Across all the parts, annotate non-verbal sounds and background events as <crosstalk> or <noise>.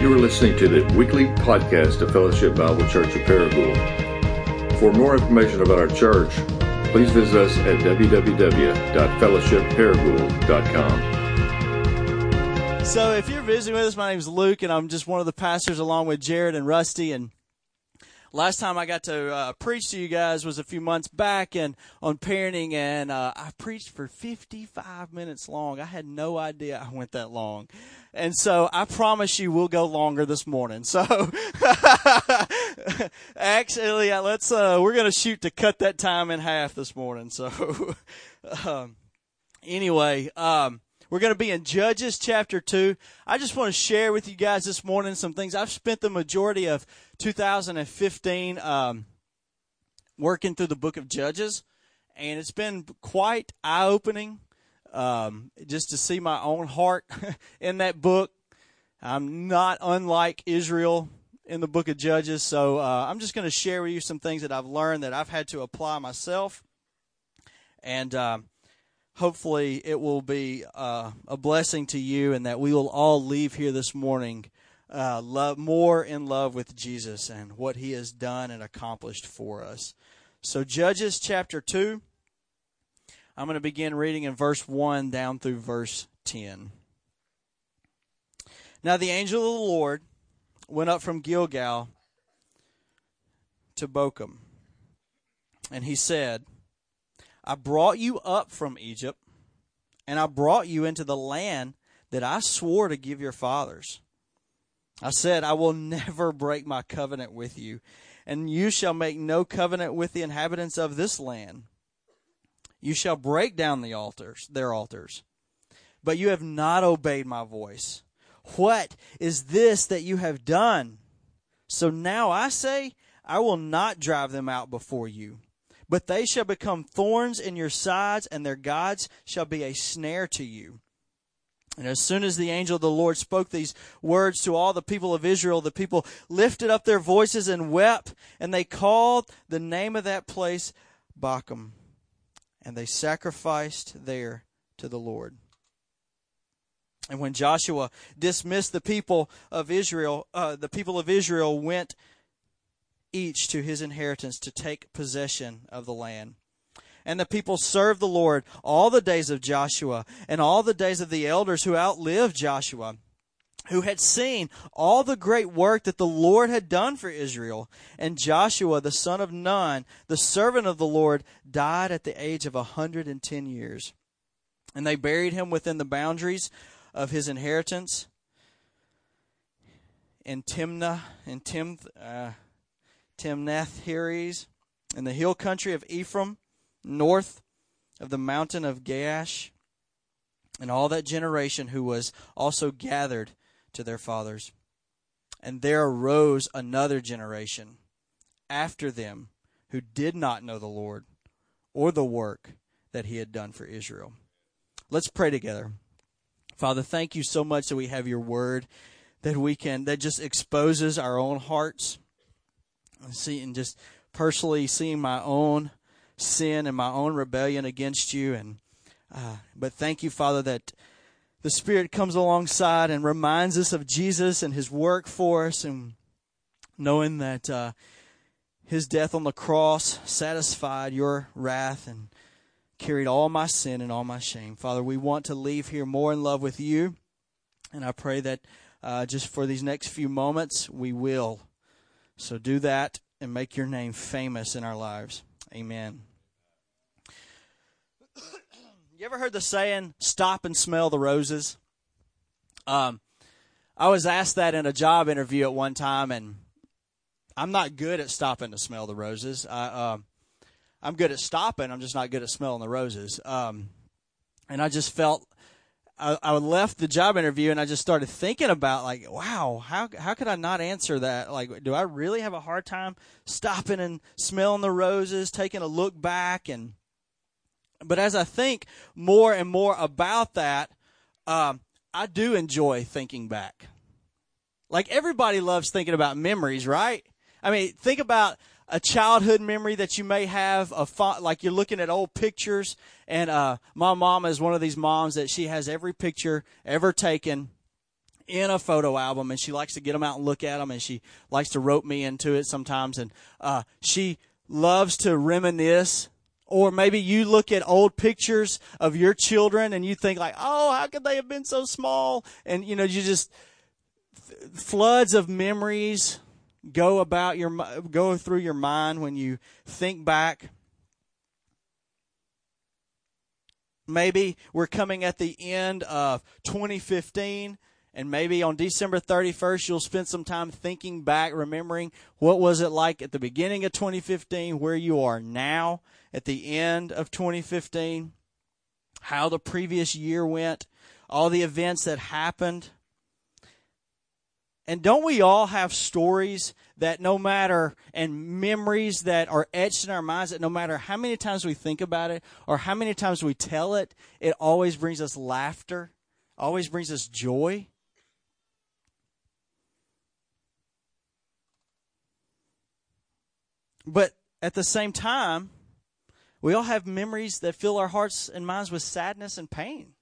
You are listening to the weekly podcast of Fellowship Bible Church of Paragould. For more information about our church, please visit us at www.fellowshipparagould.com. So, if you're visiting with us, my name is Luke, and I'm just one of the pastors along with Jared and Rusty. And last time I got to uh, preach to you guys was a few months back and on parenting, and uh, I preached for 55 minutes long. I had no idea I went that long. And so I promise you we'll go longer this morning. So <laughs> actually, let's, uh, we're going to shoot to cut that time in half this morning. So, <laughs> um, anyway, um, we're going to be in Judges chapter 2. I just want to share with you guys this morning some things. I've spent the majority of 2015 um, working through the book of Judges, and it's been quite eye opening um, just to see my own heart <laughs> in that book. I'm not unlike Israel in the book of Judges, so uh, I'm just going to share with you some things that I've learned that I've had to apply myself, and uh, hopefully it will be uh, a blessing to you, and that we will all leave here this morning uh, love more in love with Jesus and what He has done and accomplished for us. So Judges chapter two. I'm going to begin reading in verse 1 down through verse 10. Now the angel of the Lord went up from Gilgal to Bochim, and he said, I brought you up from Egypt, and I brought you into the land that I swore to give your fathers. I said, I will never break my covenant with you, and you shall make no covenant with the inhabitants of this land you shall break down the altars, their altars. But you have not obeyed my voice. What is this that you have done? So now I say, I will not drive them out before you. But they shall become thorns in your sides, and their gods shall be a snare to you. And as soon as the angel of the Lord spoke these words to all the people of Israel, the people lifted up their voices and wept, and they called the name of that place Bochim and they sacrificed there to the Lord. And when Joshua dismissed the people of Israel, uh, the people of Israel went each to his inheritance to take possession of the land. And the people served the Lord all the days of Joshua and all the days of the elders who outlived Joshua who had seen all the great work that the Lord had done for Israel. And Joshua, the son of Nun, the servant of the Lord, died at the age of a 110 years. And they buried him within the boundaries of his inheritance in Timnah, in Tim, uh, Timnath Heres, in the hill country of Ephraim, north of the mountain of Gaash. And all that generation who was also gathered to their fathers. And there arose another generation after them who did not know the Lord or the work that he had done for Israel. Let's pray together. Father, thank you so much that we have your word that we can that just exposes our own hearts. See and just personally seeing my own sin and my own rebellion against you and uh, but thank you, Father, that the Spirit comes alongside and reminds us of Jesus and His work for us, and knowing that uh, His death on the cross satisfied your wrath and carried all my sin and all my shame. Father, we want to leave here more in love with you, and I pray that uh, just for these next few moments, we will. So do that and make your name famous in our lives. Amen. You ever heard the saying, stop and smell the roses? Um, I was asked that in a job interview at one time, and I'm not good at stopping to smell the roses. I, uh, I'm good at stopping, I'm just not good at smelling the roses. Um, and I just felt I, I left the job interview and I just started thinking about like, wow, how how could I not answer that? Like, do I really have a hard time stopping and smelling the roses, taking a look back and but as I think more and more about that, um, I do enjoy thinking back. Like everybody loves thinking about memories, right? I mean, think about a childhood memory that you may have of like you're looking at old pictures and uh, my mom is one of these moms that she has every picture ever taken in a photo album and she likes to get them out and look at them and she likes to rope me into it sometimes and uh, she loves to reminisce or maybe you look at old pictures of your children and you think like oh how could they have been so small? And you know you just floods of memories go about your go through your mind when you think back. Maybe we're coming at the end of 2015 and maybe on December 31st you'll spend some time thinking back remembering what was it like at the beginning of 2015 where you are now at the end of 2015 how the previous year went all the events that happened and don't we all have stories that no matter, and memories that are etched in our minds that no matter how many times we think about it or how many times we tell it, it always brings us laughter, always brings us joy? But at the same time, we all have memories that fill our hearts and minds with sadness and pain.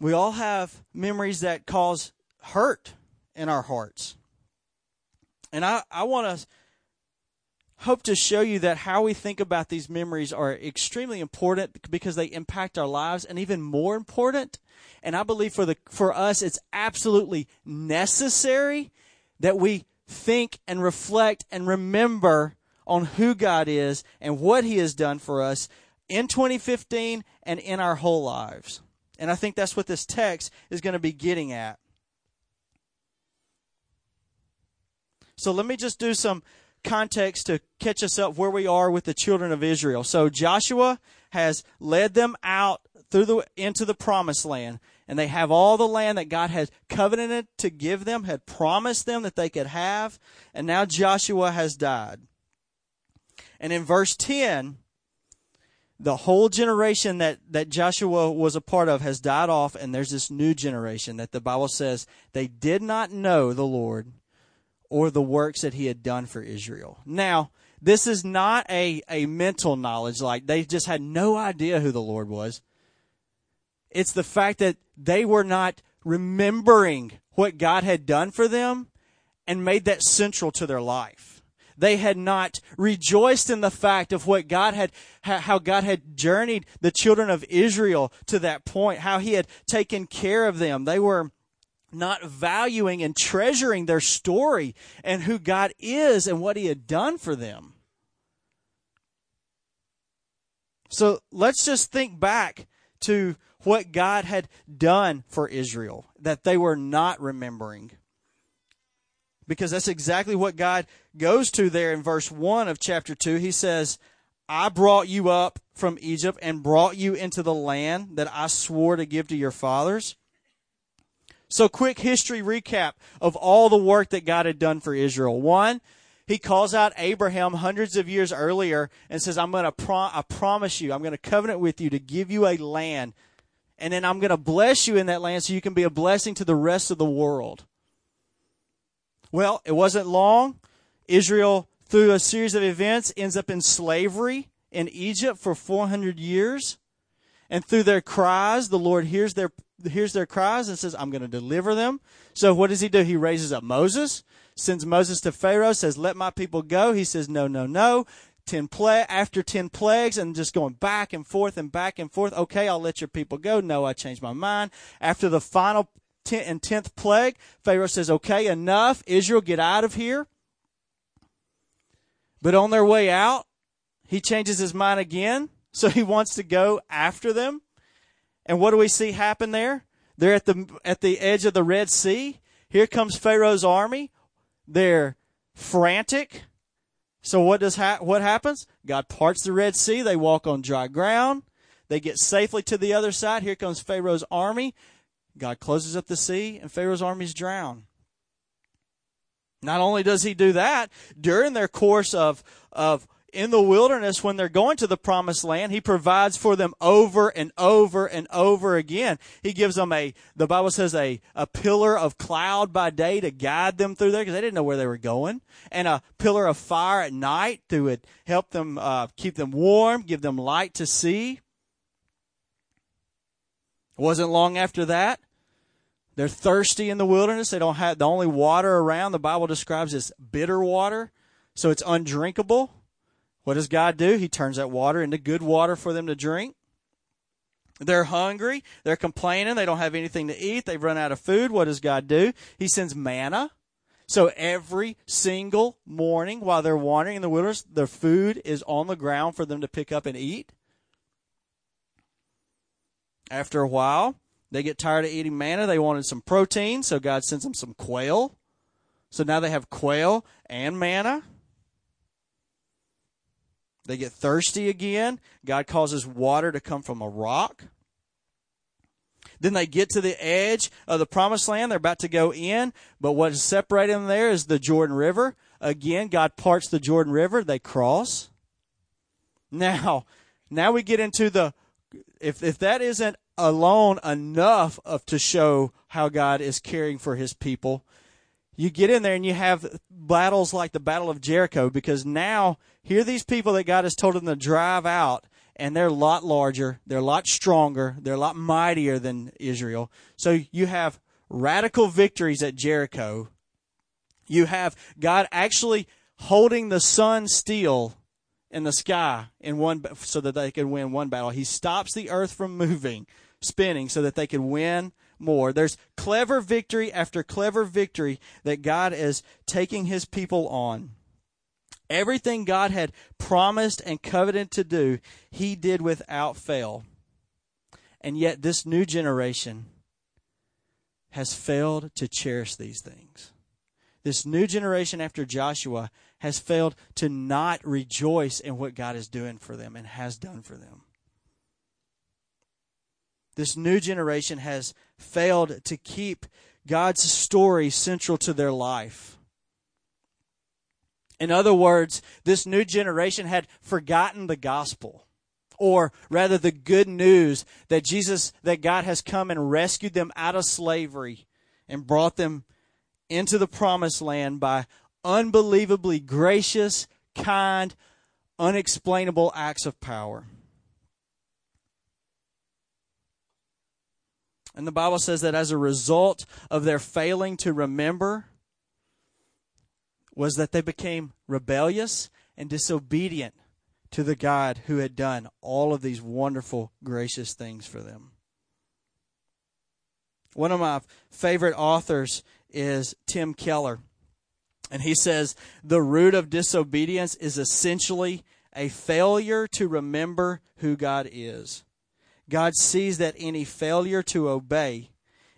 We all have memories that cause hurt in our hearts. And I, I want to hope to show you that how we think about these memories are extremely important because they impact our lives and even more important and I believe for the for us it's absolutely necessary that we think and reflect and remember on who God is and what he has done for us in 2015 and in our whole lives. And I think that's what this text is going to be getting at. So let me just do some context to catch us up where we are with the children of Israel. So Joshua has led them out through the into the promised land and they have all the land that God had covenanted to give them, had promised them that they could have, and now Joshua has died. And in verse 10, the whole generation that, that Joshua was a part of has died off, and there's this new generation that the Bible says they did not know the Lord or the works that he had done for Israel. Now, this is not a, a mental knowledge, like they just had no idea who the Lord was. It's the fact that they were not remembering what God had done for them and made that central to their life they had not rejoiced in the fact of what God had, how God had journeyed the children of Israel to that point, how he had taken care of them. They were not valuing and treasuring their story and who God is and what he had done for them. So let's just think back to what God had done for Israel that they were not remembering because that's exactly what God goes to there in verse 1 of chapter 2. He says, I brought you up from Egypt and brought you into the land that I swore to give to your fathers. So, quick history recap of all the work that God had done for Israel. One, he calls out Abraham hundreds of years earlier and says, I'm going to pro- I promise you, I'm going to covenant with you to give you a land. And then I'm going to bless you in that land so you can be a blessing to the rest of the world. Well, it wasn't long. Israel, through a series of events, ends up in slavery in Egypt for 400 years. And through their cries, the Lord hears their, hears their cries and says, I'm going to deliver them. So what does he do? He raises up Moses, sends Moses to Pharaoh, says, let my people go. He says, no, no, no. Ten pla- after ten plagues and just going back and forth and back and forth. Okay, I'll let your people go. No, I changed my mind. After the final and tenth plague, Pharaoh says, okay, enough. Israel, get out of here. But on their way out, he changes his mind again. So he wants to go after them. And what do we see happen there? They're at the, at the edge of the Red Sea. Here comes Pharaoh's army. They're frantic. So what does ha- what happens? God parts the Red Sea. They walk on dry ground. They get safely to the other side. Here comes Pharaoh's army. God closes up the sea and Pharaoh's armies drown. Not only does he do that, during their course of, of in the wilderness when they're going to the promised land, he provides for them over and over and over again. He gives them a, the Bible says a, a pillar of cloud by day to guide them through there because they didn't know where they were going and a pillar of fire at night to help them, uh, keep them warm, give them light to see. It wasn't long after that. They're thirsty in the wilderness. They don't have the only water around the Bible describes as bitter water, so it's undrinkable. What does God do? He turns that water into good water for them to drink. They're hungry. They're complaining. They don't have anything to eat. They've run out of food. What does God do? He sends manna. So every single morning while they're wandering in the wilderness, their food is on the ground for them to pick up and eat. After a while, they get tired of eating manna. They wanted some protein, so God sends them some quail. So now they have quail and manna. They get thirsty again. God causes water to come from a rock. Then they get to the edge of the promised land. They're about to go in, but what is separating them there is the Jordan River. Again, God parts the Jordan River. They cross. Now, now we get into the if if that isn't alone enough of to show how God is caring for his people, you get in there and you have battles like the Battle of Jericho because now here these people that God has told them to drive out and they're a lot larger, they're a lot stronger, they're a lot mightier than Israel. So you have radical victories at Jericho. You have God actually holding the sun still in the sky in one so that they can win one battle. He stops the earth from moving, spinning so that they can win more. There's clever victory after clever victory that God is taking his people on. Everything God had promised and coveted to do, he did without fail. And yet, this new generation has failed to cherish these things. This new generation after Joshua has failed to not rejoice in what God is doing for them and has done for them. This new generation has failed to keep God's story central to their life. In other words, this new generation had forgotten the gospel, or rather the good news that Jesus, that God has come and rescued them out of slavery and brought them into the promised land by unbelievably gracious, kind, unexplainable acts of power. And the Bible says that as a result of their failing to remember, was that they became rebellious and disobedient to the God who had done all of these wonderful, gracious things for them. One of my favorite authors is Tim Keller. And he says the root of disobedience is essentially a failure to remember who God is. God sees that any failure to obey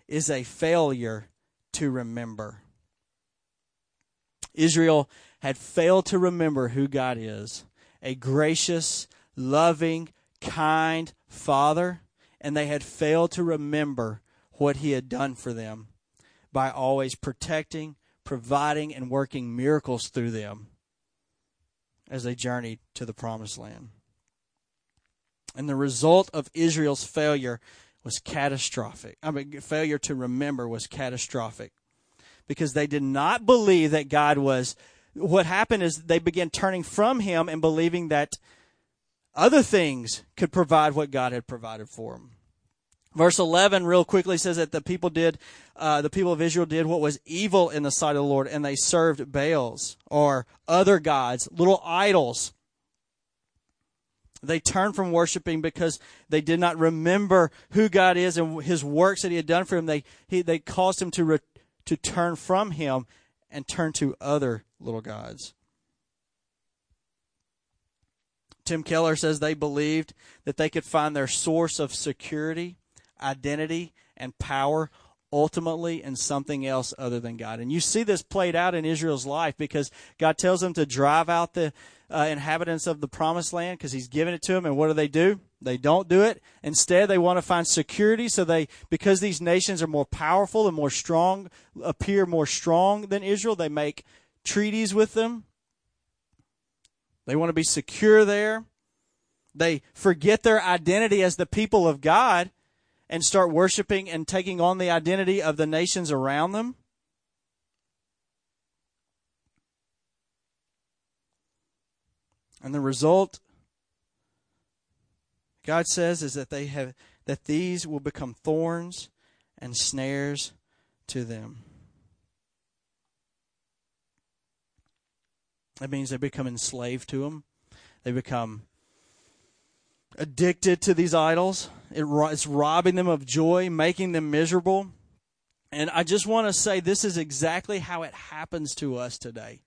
is a failure to remember. Israel had failed to remember who God is a gracious, loving, kind Father, and they had failed to remember what He had done for them by always protecting, providing, and working miracles through them as they journeyed to the promised land. And the result of Israel's failure was catastrophic. I mean, failure to remember was catastrophic because they did not believe that God was. What happened is they began turning from Him and believing that other things could provide what God had provided for them. Verse 11 real quickly says that the people did, uh, the people of Israel did what was evil in the sight of the Lord and they served Baals or other gods, little idols. They turned from worshiping because they did not remember who God is and his works that he had done for him. They, he, they caused him to, re, to turn from him and turn to other little gods. Tim Keller says they believed that they could find their source of security, identity, and power ultimately in something else other than God. And you see this played out in Israel's life because God tells them to drive out the uh, inhabitants of the promised land because he's given it to them. And what do they do? They don't do it. Instead, they want to find security. So they, because these nations are more powerful and more strong, appear more strong than Israel, they make treaties with them. They want to be secure there. They forget their identity as the people of God and start worshiping and taking on the identity of the nations around them. And the result God says is that they have that these will become thorns and snares to them. That means they become enslaved to them. They become addicted to these idols. It, it's robbing them of joy, making them miserable. And I just want to say this is exactly how it happens to us today.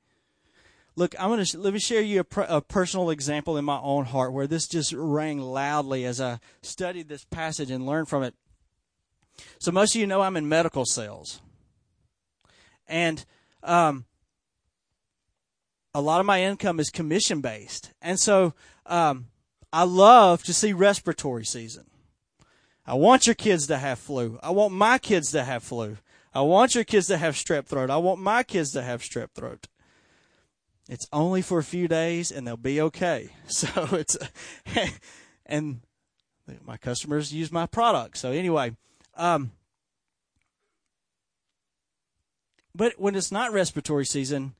Look, I'm going to let me share you a, a, personal example in my own heart where this just rang loudly as I studied this passage and learned from it. So most of you know I'm in medical sales, and um, a lot of my income is commission based, and so um, I love to see respiratory season. I want your kids to have flu. I want my kids to have flu. I want your kids to have strep throat. I want my kids to have strep throat. It's only for a few days and they'll be okay. <laughs> So it's, <laughs> and my customers use my product. So anyway, um, but when it's not respiratory season,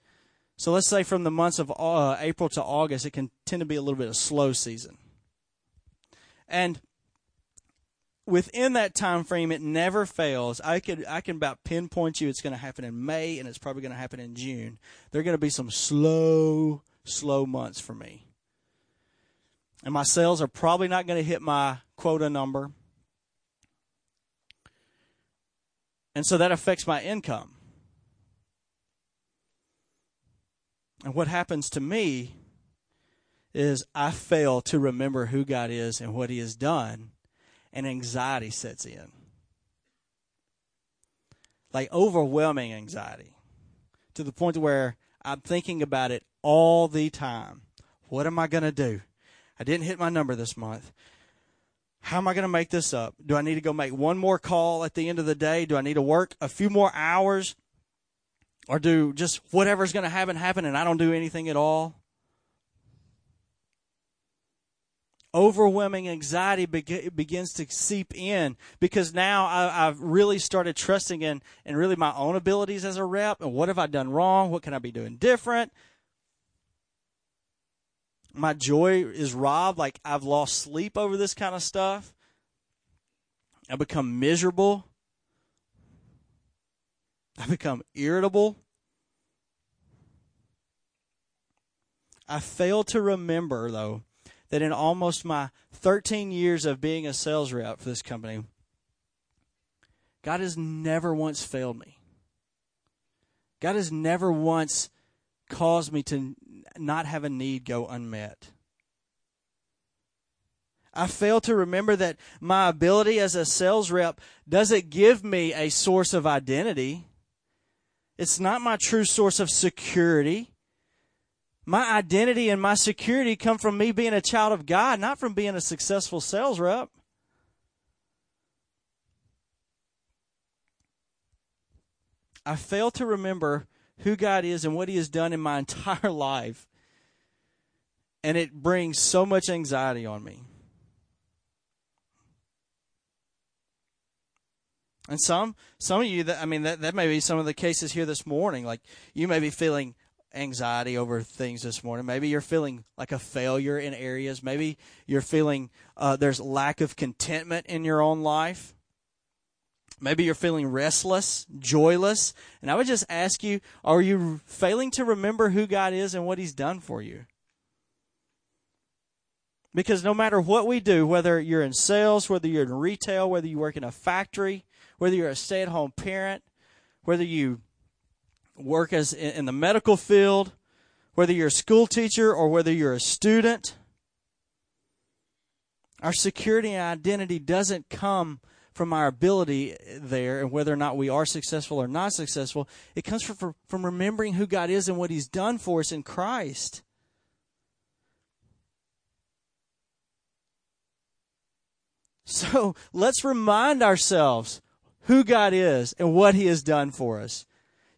so let's say from the months of uh, April to August, it can tend to be a little bit of slow season. And within that time frame, it never fails. I could I can about pinpoint you. It's going to happen in May, and it's probably going to happen in June. There are going to be some slow, slow months for me, and my sales are probably not going to hit my quota number, and so that affects my income. And what happens to me is I fail to remember who God is and what He has done and anxiety sets in. Like overwhelming anxiety to the point where I'm thinking about it all the time. What am I going to do? I didn't hit my number this month. How am I going to make this up? Do I need to go make one more call at the end of the day? Do I need to work a few more hours? Or do just whatever's going to happen happen and I don't do anything at all? Overwhelming anxiety begins to seep in because now I, have really started trusting in, in really my own abilities as a rep and what have I done wrong? What can I be doing different? My joy is robbed. Like I've lost sleep over this kind of stuff. I become miserable. I become irritable. I fail to remember, though, that in almost my 13 years of being a sales rep for this company, God has never once failed me. God has never once caused me to not have a need go unmet. I fail to remember that my ability as a sales rep doesn't give me a source of identity. It's not my true source of security. My identity and my security come from me being a child of God, not from being a successful sales rep. I fail to remember who God is and what He has done in my <laughs> entire life. And it brings so much anxiety on me. And some some of you that I mean that that may be some of the cases here this morning. Like you may be feeling anxiety over things this morning. Maybe you're feeling like a failure in areas. Maybe you're feeling uh, there's lack of contentment in your own life. Maybe you're feeling restless, joyless. And I would just ask you are you failing to remember who God is and what He's done for you? Because no matter what we do, whether you're in sales, whether you're in retail, whether you work in a factory, whether you're a stay at home parent, whether you work as in the medical field, whether you're a school teacher or whether you're a student, our security and identity doesn't come from our ability there and whether or not we are successful or not successful. It comes from, from remembering who God is and what He's done for us in Christ. So let's remind ourselves who God is and what He has done for us.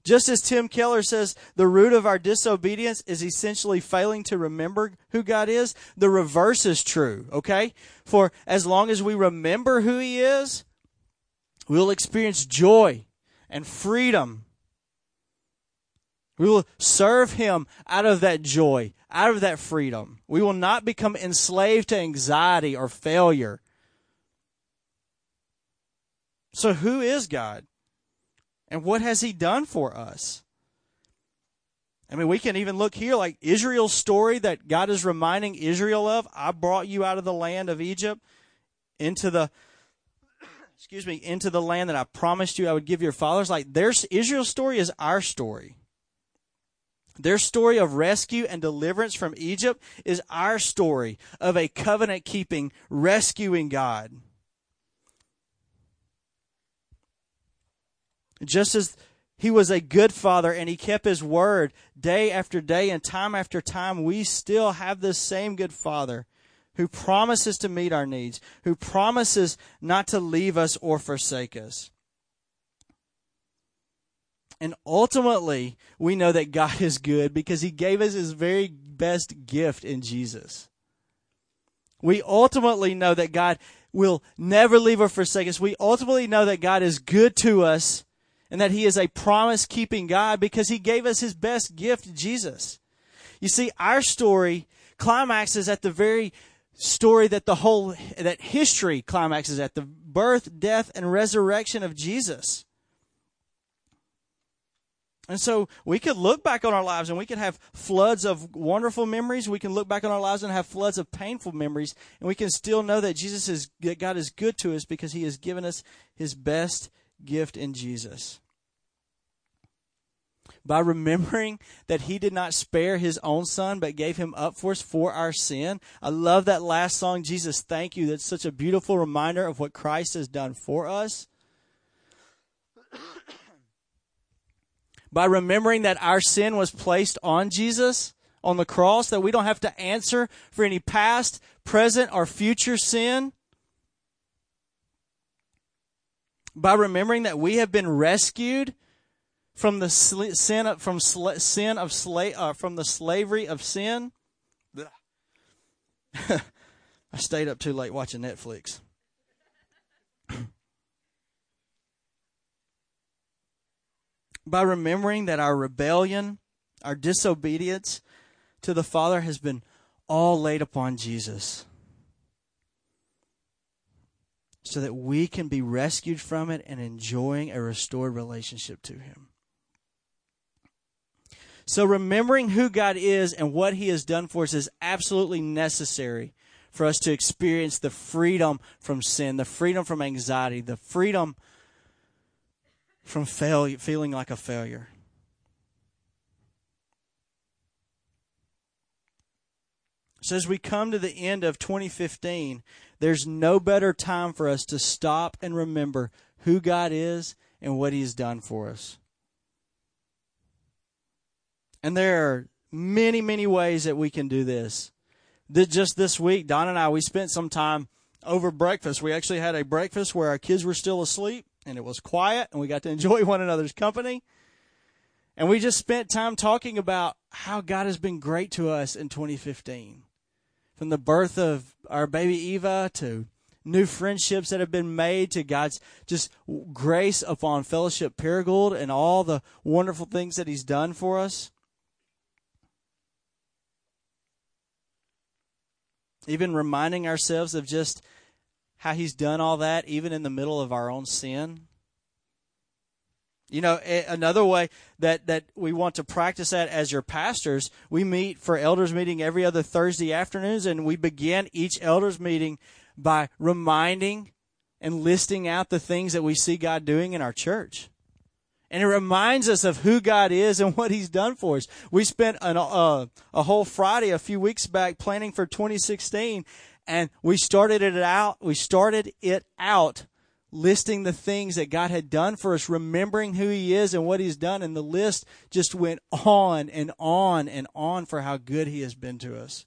Just as Tim Keller says, the root of our disobedience is essentially failing to remember who God is. The reverse is true, okay? For as long as we remember who He is, we'll experience joy and freedom. We will serve Him out of that joy, out of that freedom. We will not become enslaved to anxiety or failure. So, who is God? And what has He done for us? I mean, we can even look here like Israel's story that God is reminding Israel of. I brought you out of the land of Egypt into the excuse me, into the land that I promised you I would give your fathers. Like their Israel's story is our story. Their story of rescue and deliverance from Egypt is our story of a covenant keeping, rescuing God. Just as he was a good father and he kept his word day after day and time after time, we still have this same good father who promises to meet our needs, who promises not to leave us or forsake us. And ultimately, we know that God is good because He gave us His very best gift in Jesus. We ultimately know that God will never leave or forsake us. We ultimately know that God is good to us and that He is a promise keeping God because He gave us His best gift, Jesus. You see, our story climaxes at the very story that the whole that history climaxes at the birth, death, and resurrection of Jesus. And so we could look back on our lives and we could have floods of wonderful memories. We can look back on our lives and have floods of painful memories. And we can still know that Jesus is, that God is good to us because he has given us his best gift in Jesus by remembering that he did not spare his own son but gave him up for us for our sin. I love that last song, Jesus, thank you. That's such a beautiful reminder of what Christ has done for us. by remembering that our sin was placed on Jesus on the cross, that we don't have to answer for any past, present, or future sin. By remembering that we have been rescued from the sl- sin of, from sl- sin of sla- uh, from the slavery of sin. <laughs> I stayed up too late watching Netflix. <clears throat> By remembering that our rebellion, our disobedience to the Father has been all laid upon Jesus. So that we can be rescued from it and enjoying a restored relationship to Him. So remembering who God is and what He has done for us is absolutely necessary for us to experience the freedom from sin, the freedom from anxiety, the freedom from failure, feeling like a failure. So, as we come to the end of 2015, there's no better time for us to stop and remember who God is and what He has done for us. And there are many, many ways that we can do this. Just this week, Don and I, we spent some time over breakfast. We actually had a breakfast where our kids were still asleep and it was quiet and we got to <laughs> enjoy one another's company. And we just spent time talking about how God has been great to us in 2015. From the birth of our baby Eva to new friendships that have been made to God's just grace upon Fellowship Paragould and all the wonderful things that He's done for us. Even reminding ourselves of just how he's done all that, even in the middle of our own sin. You know, another way that, that we want to practice that as your pastors, we meet for elders meeting every other Thursday afternoons, and we begin each elders meeting by reminding and listing out the things that we see God doing in our church. And it reminds us of who God is and what He's done for us. We spent an, uh, a whole Friday a few weeks back planning for 2016, and we started it out. We started it out listing the things that God had done for us, remembering who He is and what He's done, and the list just went on and on and on for how good He has been to us.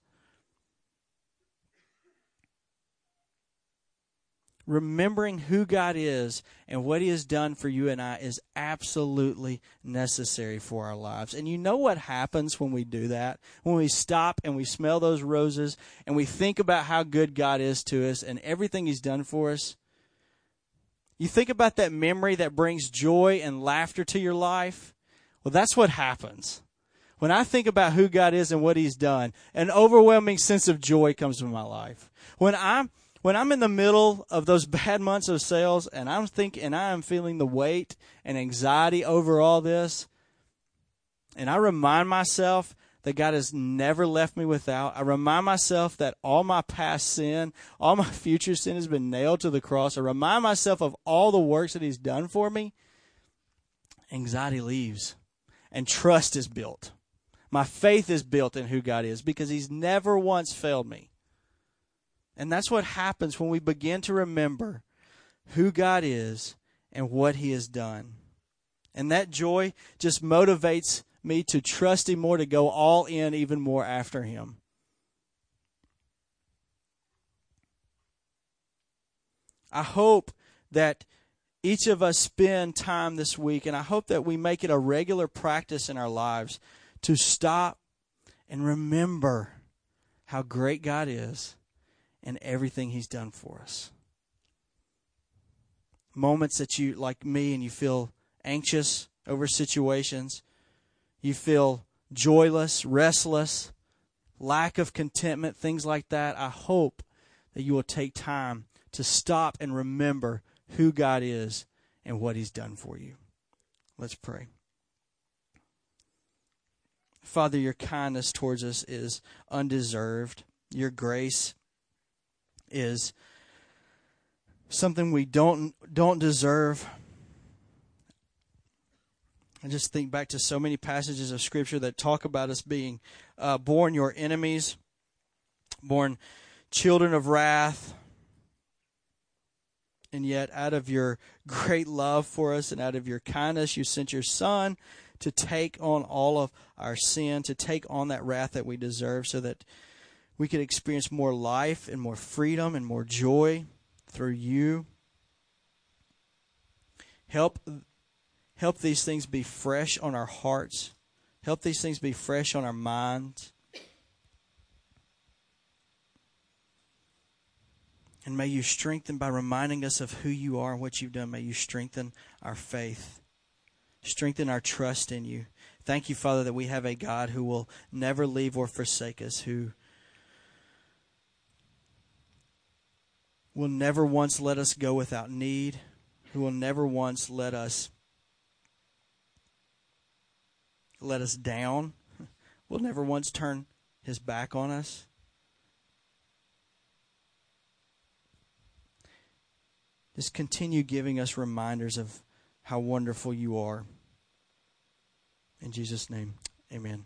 remembering who God is and what He has done for you and I is absolutely necessary for our lives. And you know what happens when we do that? When we stop and we smell those roses and we think about how good God is to us and everything He's done for us. You think about that memory that brings joy and laughter to your life. Well, that's what happens. When I think about who God is and what He's done, an overwhelming sense of joy comes to my life. When I'm when I'm in the middle of those <laughs> bad months of sales and I'm thinking and I am feeling the weight and anxiety over all this, and I remind myself that God has never left me without. I remind myself that all my past sin, all my <laughs> future sin has been nailed to the cross. I remind myself of all the works that He's done for me. Anxiety leaves and trust is built. My faith is built in who God is because He's never once failed me. And that's what happens when we begin to remember who God is and what He has done. And that joy just motivates me to trust Him more, to go all in even more after Him. I hope that each of us spend time this week, and I hope that we make it a regular practice in our lives to stop and remember how great God is and everything He's done for us. Moments that you, like me, and you feel anxious over situations, you feel joyless, restless, lack of contentment, things like that, I hope that you will take time to stop and remember who God is and what He's done for you. Let's pray. Father, your kindness towards us is undeserved. Your grace is something we don't don't deserve. I just think back to so many passages of Scripture that talk about us being uh, born your enemies, born children of wrath, and yet out of your great love for us and out of your kindness, you sent your Son to take on all of our sin, to take on that wrath that we deserve, so that we could experience more life and more freedom and more joy through you. Help Help these things be fresh on our hearts. Help these things be fresh on our minds. And may you strengthen by reminding us of who you are and what you've done. May you strengthen our faith, strengthen our trust in you. Thank you, Father, that we have a God who will never leave or forsake us, who will never once let us go without need, who will never once let us let us down, will never once turn his back on us. Just continue giving us reminders of how wonderful you are. In Jesus' name, amen.